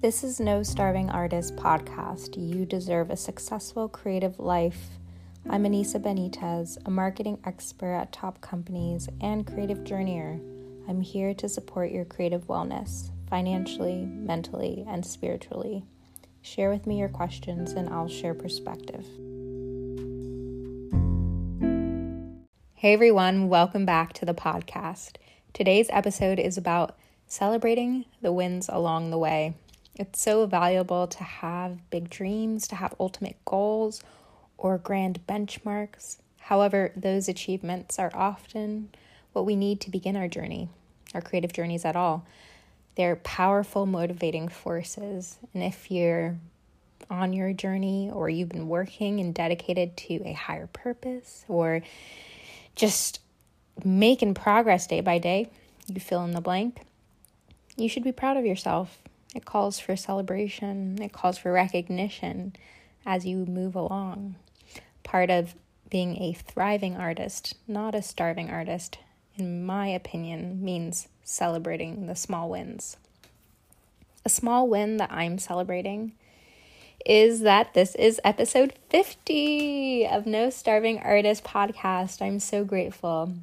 This is No Starving Artist podcast. You deserve a successful creative life. I'm Anissa Benitez, a marketing expert at top companies and creative journeyer. I'm here to support your creative wellness, financially, mentally, and spiritually. Share with me your questions and I'll share perspective. Hey everyone, welcome back to the podcast. Today's episode is about celebrating the wins along the way. It's so valuable to have big dreams, to have ultimate goals or grand benchmarks. However, those achievements are often what we need to begin our journey, our creative journeys at all. They're powerful motivating forces. And if you're on your journey or you've been working and dedicated to a higher purpose or just making progress day by day, you fill in the blank, you should be proud of yourself it calls for celebration, it calls for recognition as you move along. Part of being a thriving artist, not a starving artist, in my opinion, means celebrating the small wins. A small win that I'm celebrating is that this is episode 50 of No Starving Artist podcast. I'm so grateful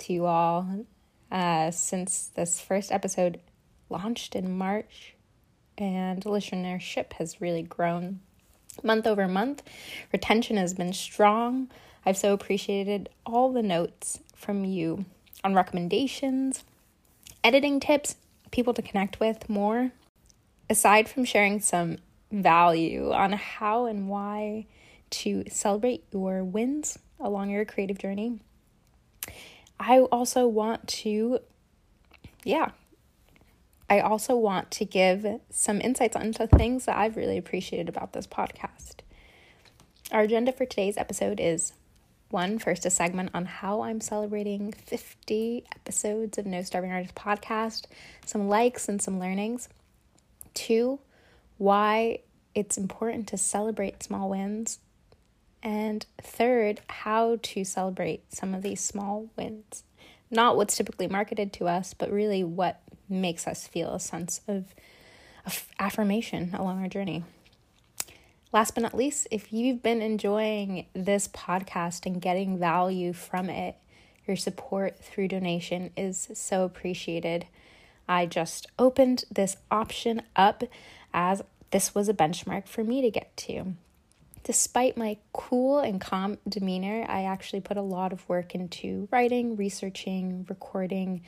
to you all. Uh, since this first episode launched in March, and listenership has really grown month over month. Retention has been strong. I've so appreciated all the notes from you on recommendations, editing tips, people to connect with more. Aside from sharing some value on how and why to celebrate your wins along your creative journey, I also want to, yeah, I also want to give some insights onto things that I've really appreciated about this podcast. Our agenda for today's episode is one, first, a segment on how I'm celebrating 50 episodes of No Starving Artist podcast, some likes and some learnings. Two, why it's important to celebrate small wins. And third, how to celebrate some of these small wins. Not what's typically marketed to us, but really what makes us feel a sense of, of affirmation along our journey. Last but not least, if you've been enjoying this podcast and getting value from it, your support through donation is so appreciated. I just opened this option up as this was a benchmark for me to get to. Despite my cool and calm demeanor, I actually put a lot of work into writing, researching, recording,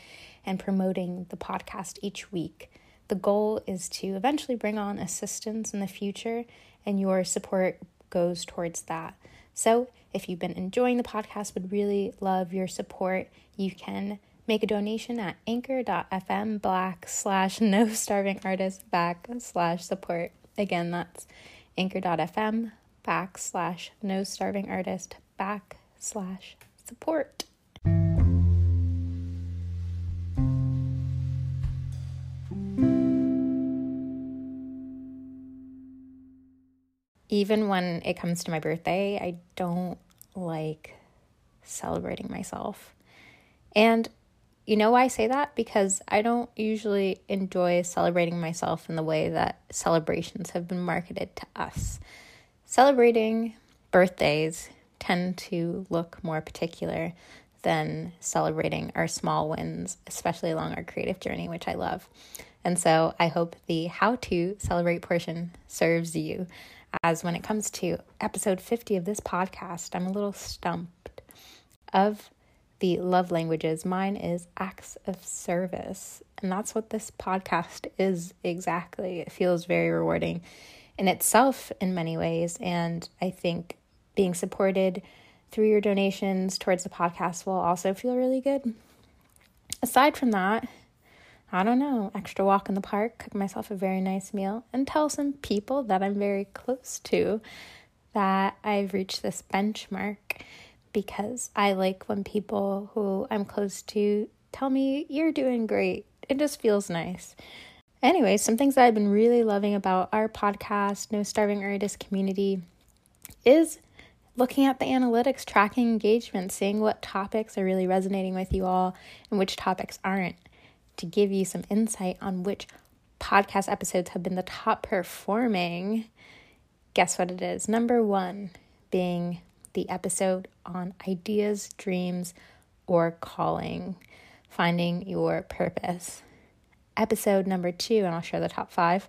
and promoting the podcast each week. The goal is to eventually bring on assistants in the future, and your support goes towards that. So, if you've been enjoying the podcast, would really love your support, you can make a donation at anchor.fm black slash no starving artist back slash support. Again, that's anchor.fm backslash no starving artist backslash support. Even when it comes to my birthday, I don't like celebrating myself. And you know why I say that? Because I don't usually enjoy celebrating myself in the way that celebrations have been marketed to us. Celebrating birthdays tend to look more particular than celebrating our small wins, especially along our creative journey, which I love. And so I hope the how to celebrate portion serves you. As when it comes to episode 50 of this podcast, I'm a little stumped. Of the love languages, mine is acts of service. And that's what this podcast is exactly. It feels very rewarding in itself in many ways. And I think being supported through your donations towards the podcast will also feel really good. Aside from that, I don't know, extra walk in the park, cook myself a very nice meal, and tell some people that I'm very close to that I've reached this benchmark because I like when people who I'm close to tell me, You're doing great. It just feels nice. Anyway, some things that I've been really loving about our podcast, No Starving Artist Community, is looking at the analytics, tracking engagement, seeing what topics are really resonating with you all and which topics aren't, to give you some insight on which podcast episodes have been the top performing, guess what it is? Number one being the episode on ideas, dreams, or calling, finding your purpose. Episode number two, and I'll share the top five,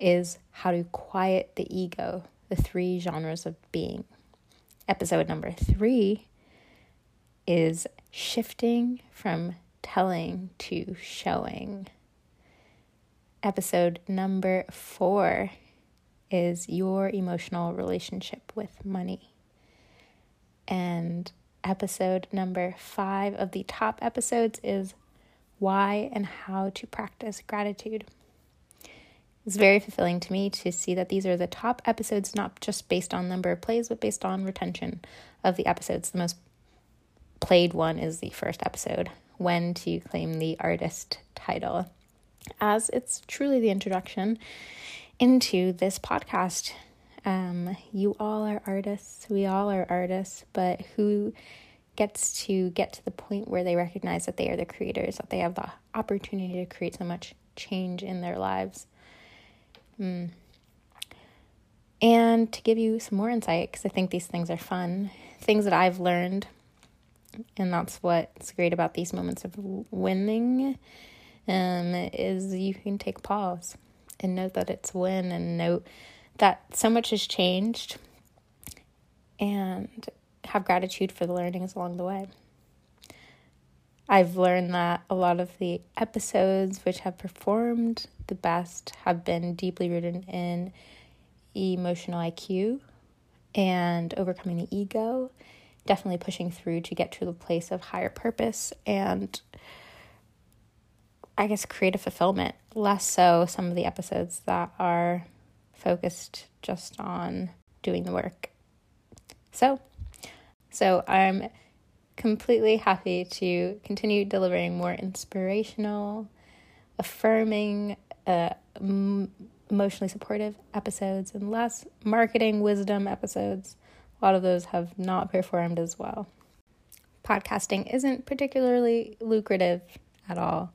is how to quiet the ego, the three genres of being. Episode number three is shifting from telling to showing. Episode number four is your emotional relationship with money. And episode number five of the top episodes is why and how to practice gratitude. It's very fulfilling to me to see that these are the top episodes, not just based on number of plays, but based on retention of the episodes. The most played one is the first episode, When to Claim the Artist title, as it's truly the introduction into this podcast. Um, you all are artists, we all are artists, but who gets to get to the point where they recognize that they are the creators, that they have the opportunity to create so much change in their lives? Mm. And to give you some more insight, because I think these things are fun, things that I've learned, and that's what's great about these moments of winning, um, is you can take pause and note that it's win and note that so much has changed and have gratitude for the learnings along the way. I've learned that a lot of the episodes which have performed the best have been deeply rooted in emotional IQ and overcoming the ego, definitely pushing through to get to the place of higher purpose and I guess creative fulfillment. Less so some of the episodes that are focused just on doing the work. So, so I'm completely happy to continue delivering more inspirational, affirming, uh, m- emotionally supportive episodes and less marketing wisdom episodes. A lot of those have not performed as well. Podcasting isn't particularly lucrative at all.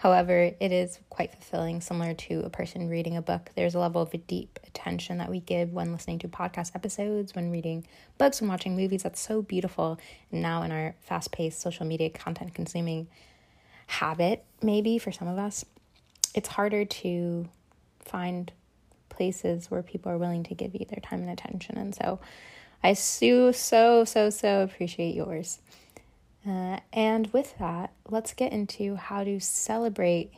However, it is quite fulfilling, similar to a person reading a book. There's a level of deep attention that we give when listening to podcast episodes, when reading books, and watching movies. That's so beautiful. And now, in our fast paced social media content consuming habit, maybe for some of us, it's harder to find places where people are willing to give you their time and attention. And so, I so, so, so, so appreciate yours. Uh, and with that, let's get into how to celebrate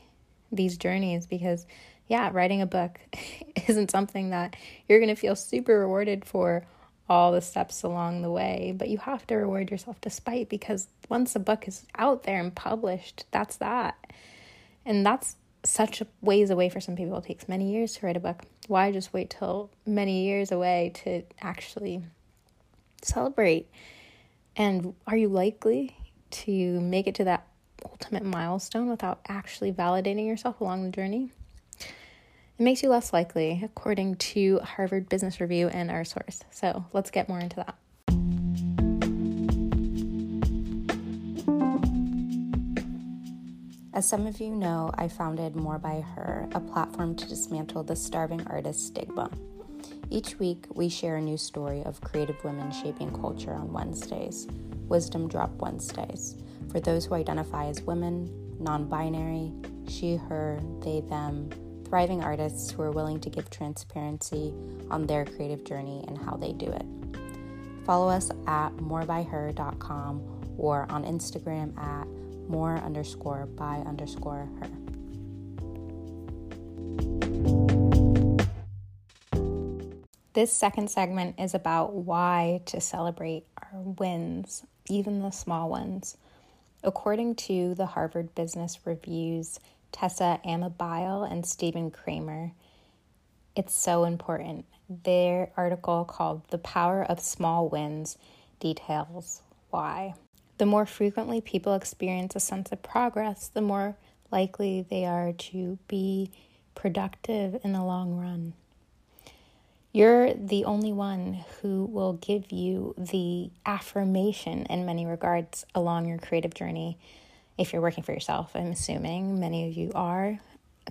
these journeys because, yeah, writing a book isn't something that you're going to feel super rewarded for all the steps along the way, but you have to reward yourself despite because once a book is out there and published, that's that. And that's such a ways away for some people. It takes many years to write a book. Why just wait till many years away to actually celebrate? And are you likely to make it to that ultimate milestone without actually validating yourself along the journey? It makes you less likely, according to Harvard Business Review and our source. So let's get more into that. As some of you know, I founded More by Her, a platform to dismantle the starving artist stigma. Each week, we share a new story of creative women shaping culture on Wednesdays, Wisdom Drop Wednesdays, for those who identify as women, non binary, she, her, they, them, thriving artists who are willing to give transparency on their creative journey and how they do it. Follow us at morebyher.com or on Instagram at more underscore by underscore her. This second segment is about why to celebrate our wins, even the small ones. According to the Harvard Business Review's Teresa Amabile and Stephen Kramer, it's so important. Their article called The Power of Small Wins details why. The more frequently people experience a sense of progress, the more likely they are to be productive in the long run. You're the only one who will give you the affirmation in many regards along your creative journey. If you're working for yourself, I'm assuming many of you are.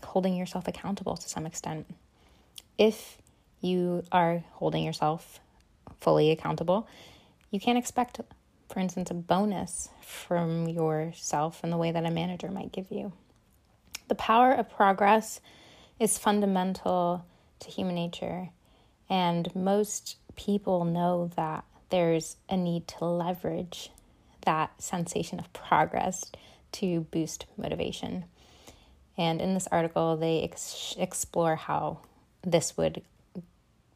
holding yourself accountable to some extent. If you are holding yourself fully accountable, you can't expect, for instance, a bonus from yourself in the way that a manager might give you. The power of progress is fundamental to human nature, and most people know that there's a need to leverage that sensation of progress to boost motivation. And in this article, they ex- explore how this would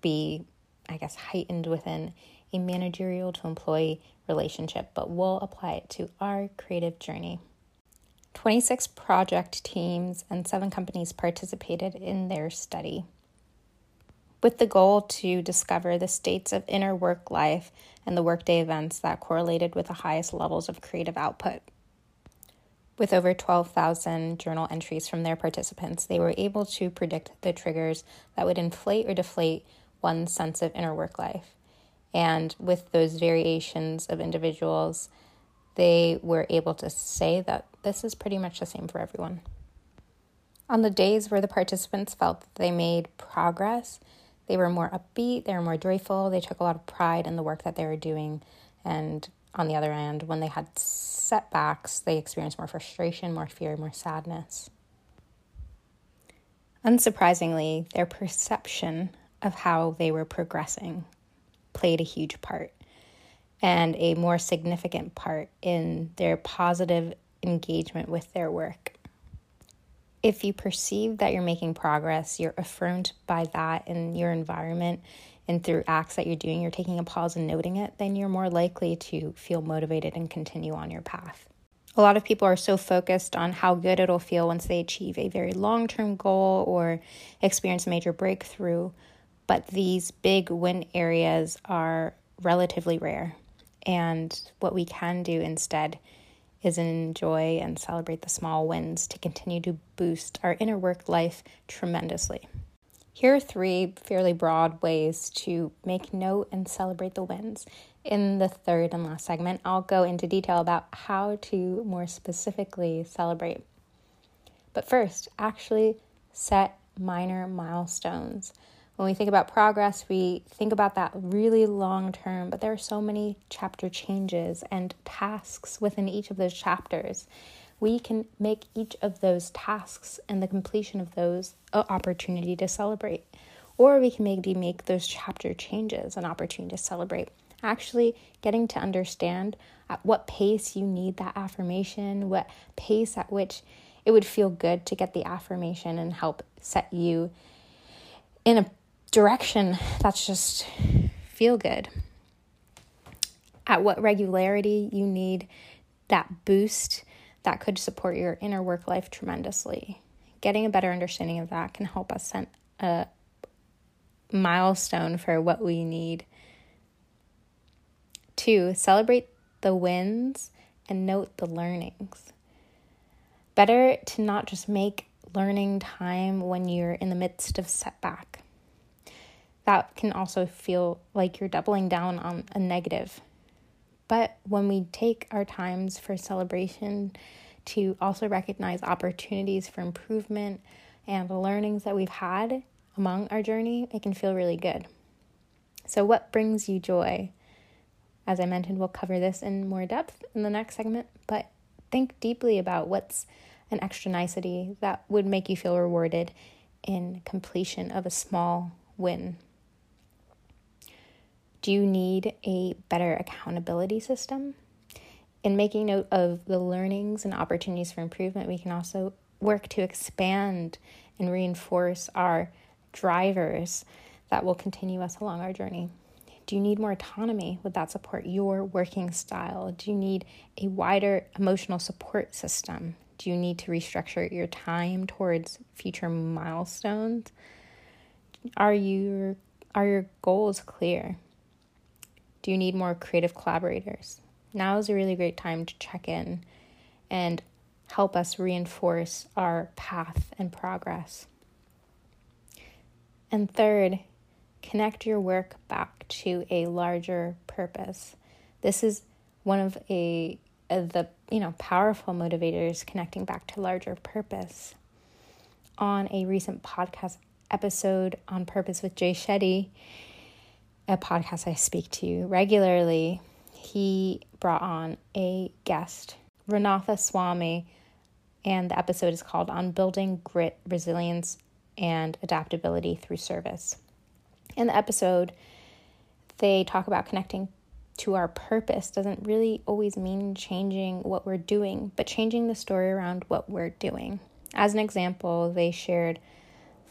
be, I guess, heightened within a managerial to employee relationship, but we'll apply it to our creative journey. 26 project teams and seven companies participated in their study with the goal to discover the states of inner work life and the workday events that correlated with the highest levels of creative output. With over 12,000 journal entries from their participants, they were able to predict the triggers that would inflate or deflate one's sense of inner work life. And with those variations of individuals, they were able to say that this is pretty much the same for everyone. On the days where the participants felt that they made progress, they were more upbeat, they were more joyful, they took a lot of pride in the work that they were doing, and on the other end, when they had setbacks, they experienced more frustration, more fear, more sadness. Unsurprisingly, their perception of how they were progressing played a huge part and a more significant part in their positive engagement with their work. If you perceive that you're making progress, you're affirmed by that in your environment, and through acts that you're doing, you're taking a pause and noting it, then you're more likely to feel motivated and continue on your path. A lot of people are so focused on how good it'll feel once they achieve a very long term goal or experience a major breakthrough, but these big win areas are relatively rare. And what we can do instead is enjoy and celebrate the small wins to continue to boost our inner work life tremendously. Here are three fairly broad ways to make note and celebrate the wins. In the third and last segment, I'll go into detail about how to more specifically celebrate. But first, actually set minor milestones. When we think about progress, we think about that really long term, but there are so many chapter changes and tasks within each of those chapters we can make each of those tasks and the completion of those an opportunity to celebrate. Or we can maybe make those chapter changes an opportunity to celebrate. Actually, getting to understand at what pace you need that affirmation, what pace at which it would feel good to get the affirmation and help set you in a direction that's just feel good. At what regularity you need that boost that could support your inner work life tremendously. Getting a better understanding of that can help us set a milestone for what we need. Two, celebrate the wins and note the learnings. Better to not just make learning time when you're in the midst of setback. That can also feel like you're doubling down on a negative but when we take our times for celebration to also recognize opportunities for improvement and the learnings that we've had among our journey, it can feel really good. So, what brings you joy? As I mentioned, we'll cover this in more depth in the next segment, but think deeply about what's an extra nicety that would make you feel rewarded in completion of a small win. Do you need a better accountability system? In making note of the learnings and opportunities for improvement, we can also work to expand and reinforce our drivers that will continue us along our journey. Do you need more autonomy? Would that support your working style? Do you need a wider emotional support system? Do you need to restructure your time towards future milestones? Are your are your goals clear? Do you need more creative collaborators? Now is a really great time to check in and help us reinforce our path and progress. And third, connect your work back to a larger purpose. This is one of a the you know powerful motivators connecting back to larger purpose. on a recent podcast episode on Purpose with Jay Shetty, a podcast I speak to regularly, he brought on a guest, Radhanath Swami, and the episode is called On Building Grit, Resilience, and Adaptability Through Service. In the episode, they talk about connecting to our purpose doesn't really always mean changing what we're doing, but changing the story around what we're doing. As an example, they shared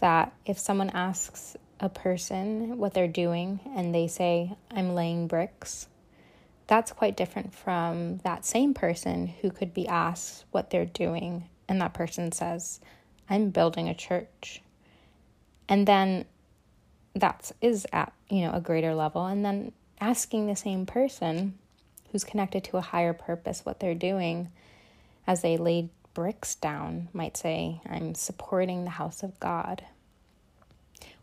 that if someone asks a person what they're doing and they say, I'm laying bricks, that's quite different from that same person who could be asked what they're doing and that person says, I'm building a church. And then that is at, you know, a greater level. And then asking the same person who's connected to a higher purpose what they're doing as they laid bricks down might say, I'm supporting the house of God.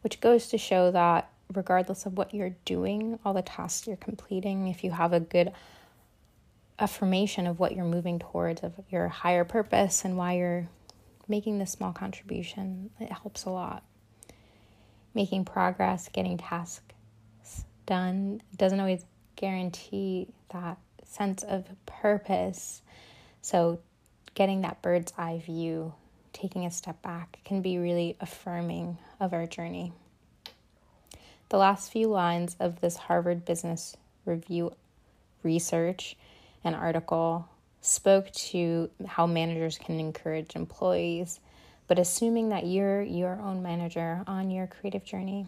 Which goes to show that regardless of what you're doing, all the tasks you're completing, if you have a good affirmation of what you're moving towards, of your higher purpose and why you're making this small contribution, it helps a lot. Making progress, getting tasks done doesn't always guarantee that sense of purpose. So, getting that bird's eye view, taking a step back, can be really affirming of our journey. The last few lines of this Harvard Business Review research and article spoke to how managers can encourage employees, but assuming that you're your own manager on your creative journey,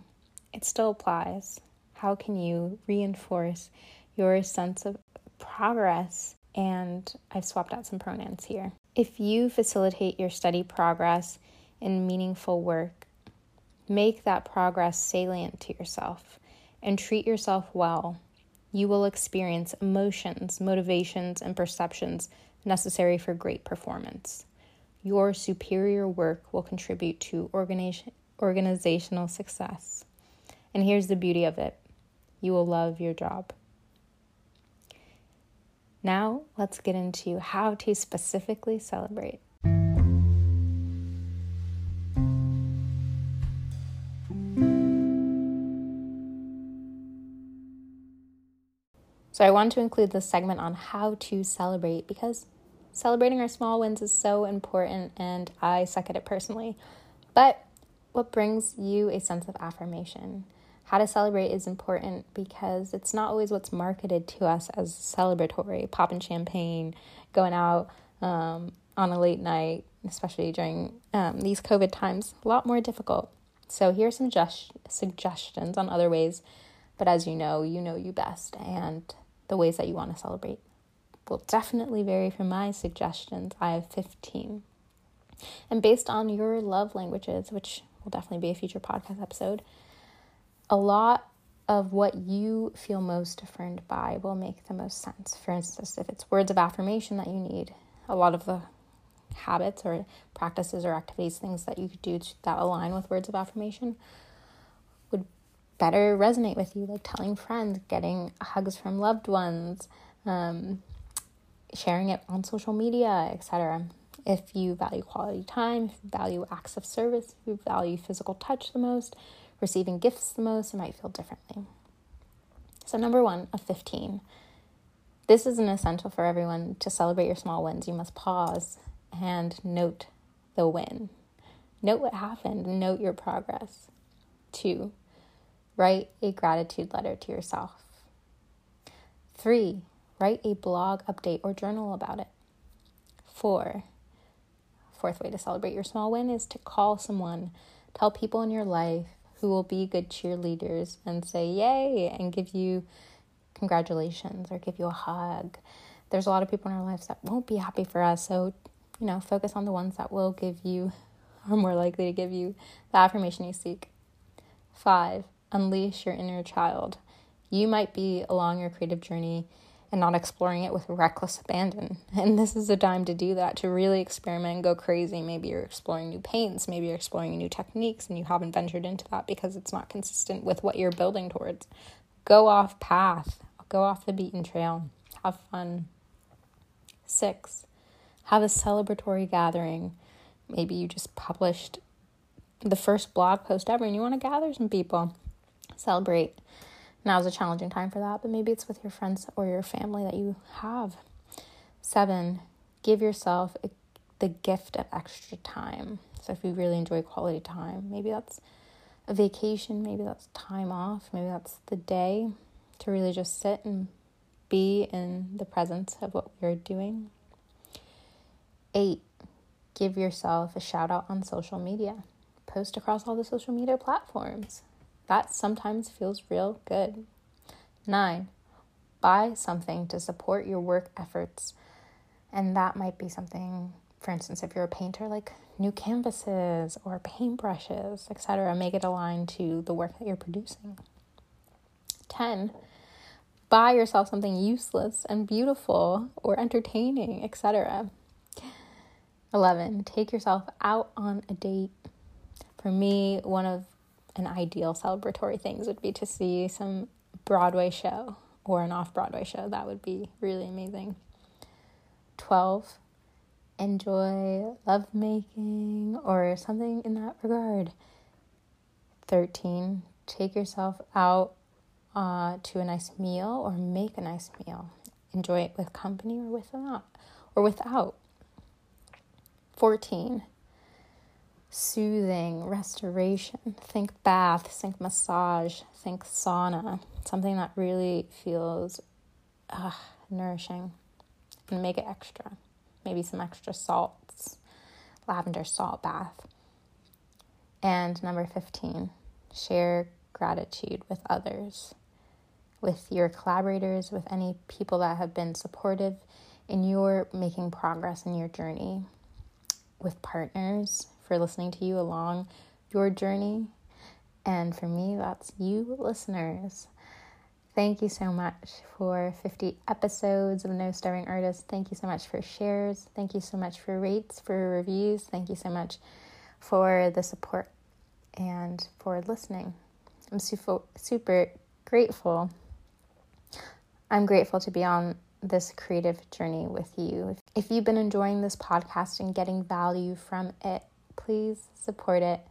it still applies. How can you reinforce your sense of progress? And I've swapped out some pronouns here. If you facilitate your study progress in meaningful work, Make that progress salient to yourself and treat yourself well. You will experience emotions, motivations, and perceptions necessary for great performance. Your superior work will contribute to organization, organizational success. And here's the beauty of it you will love your job. Now, let's get into how to specifically celebrate. So I wanted to include this segment on how to celebrate because celebrating our small wins is so important and I suck at it personally. But what brings you a sense of affirmation? How to celebrate is important because it's not always what's marketed to us as celebratory, popping champagne, going out um, on a late night, especially during um, these COVID times, a lot more difficult. So, here are some just suggestions on other ways, but as you know, you know you best. And the ways that you want to celebrate will definitely vary from my suggestions. I have 15. And based on your love languages, which will definitely be a future podcast episode, a lot of what you feel most affirmed by will make the most sense. For instance, if it's words of affirmation that you need, a lot of the habits or practices or activities, things that you could do that align with words of affirmation would better resonate with you, like telling friends, getting hugs from loved ones, um, sharing it on social media, etc. If you value quality time, if you value acts of service, if you value physical touch the most, receiving gifts the most, it might feel differently. So, number one of 15. This is an essential for everyone to celebrate your small wins. You must pause and note the win. Note what happened, note your progress. Two, Write a gratitude letter to yourself. Three, write a blog update or journal about it. Four, fourth way to celebrate your small win is to call someone, tell people in your life who will be good cheerleaders and say yay and give you congratulations or give you a hug. There's a lot of people in our lives that won't be happy for us, so you know, focus on the ones that will give you are more likely to give you the affirmation you seek. Five, unleash your inner child. You might be along your creative journey and not exploring it with reckless abandon. And this is a time to do that, to really experiment and go crazy. Maybe you're exploring new paints, maybe you're exploring new techniques, and you haven't ventured into that because it's not consistent with what you're building towards. Go off path, go off the beaten trail, have fun. Six, have a celebratory gathering. Maybe you just published the first blog post ever and you want to gather some people, celebrate. Now's a challenging time for that, but maybe it's with your friends or your family that you have. Seven, give yourself the gift of extra time. So if you really enjoy quality time, maybe that's a vacation, maybe that's time off, maybe that's the day to really just sit and be in the presence of what we're doing. Eight, give yourself a shout out on social media. Post across all the social media platforms. That sometimes feels real good. Nine, buy something to support your work efforts. And that might be something, for instance, if you're a painter, like new canvases or paintbrushes, etc. Make it align to the work that you're producing. 10. Buy yourself something useless and beautiful or entertaining, etc. 11. Take yourself out on a date. For me, one of an ideal celebratory things would be to see some Broadway show or an off Broadway show. That would be really amazing. 12 enjoy lovemaking or something in that regard. 13. Take yourself out uh, to a nice meal or make a nice meal. Enjoy it with company or without or without. 14. Soothing, restoration. Think bath, think massage, think sauna. Something that really feels uh, nourishing and make it extra maybe some extra salts, lavender salt bath. And number 15, share gratitude with others, with your collaborators, with any people that have been supportive in your making progress in your journey, with partners for listening to you along your journey. And for me, that's you listeners. Thank you so much for 50 episodes of No Starving Artist. Thank you so much for shares. Thank you so much for rates, for reviews. Thank you so much for the support and for listening. I'm super, super grateful. I'm grateful to be on this creative journey with you. If you've been enjoying this podcast and getting value from it, please support it.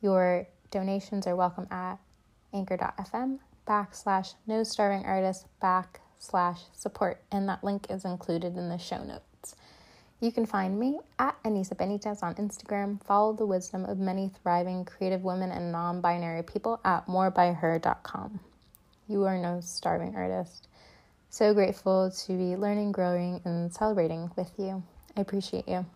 Your donations are welcome at anchor.fm backslash no starving artist backslash support, and that link is included in the show notes. You can find me at Anisa Benitez on Instagram. Follow the wisdom of many thriving creative women and non binary people at morebyher.com. You are no starving artist. So grateful to be learning, growing, and celebrating with you. I appreciate you.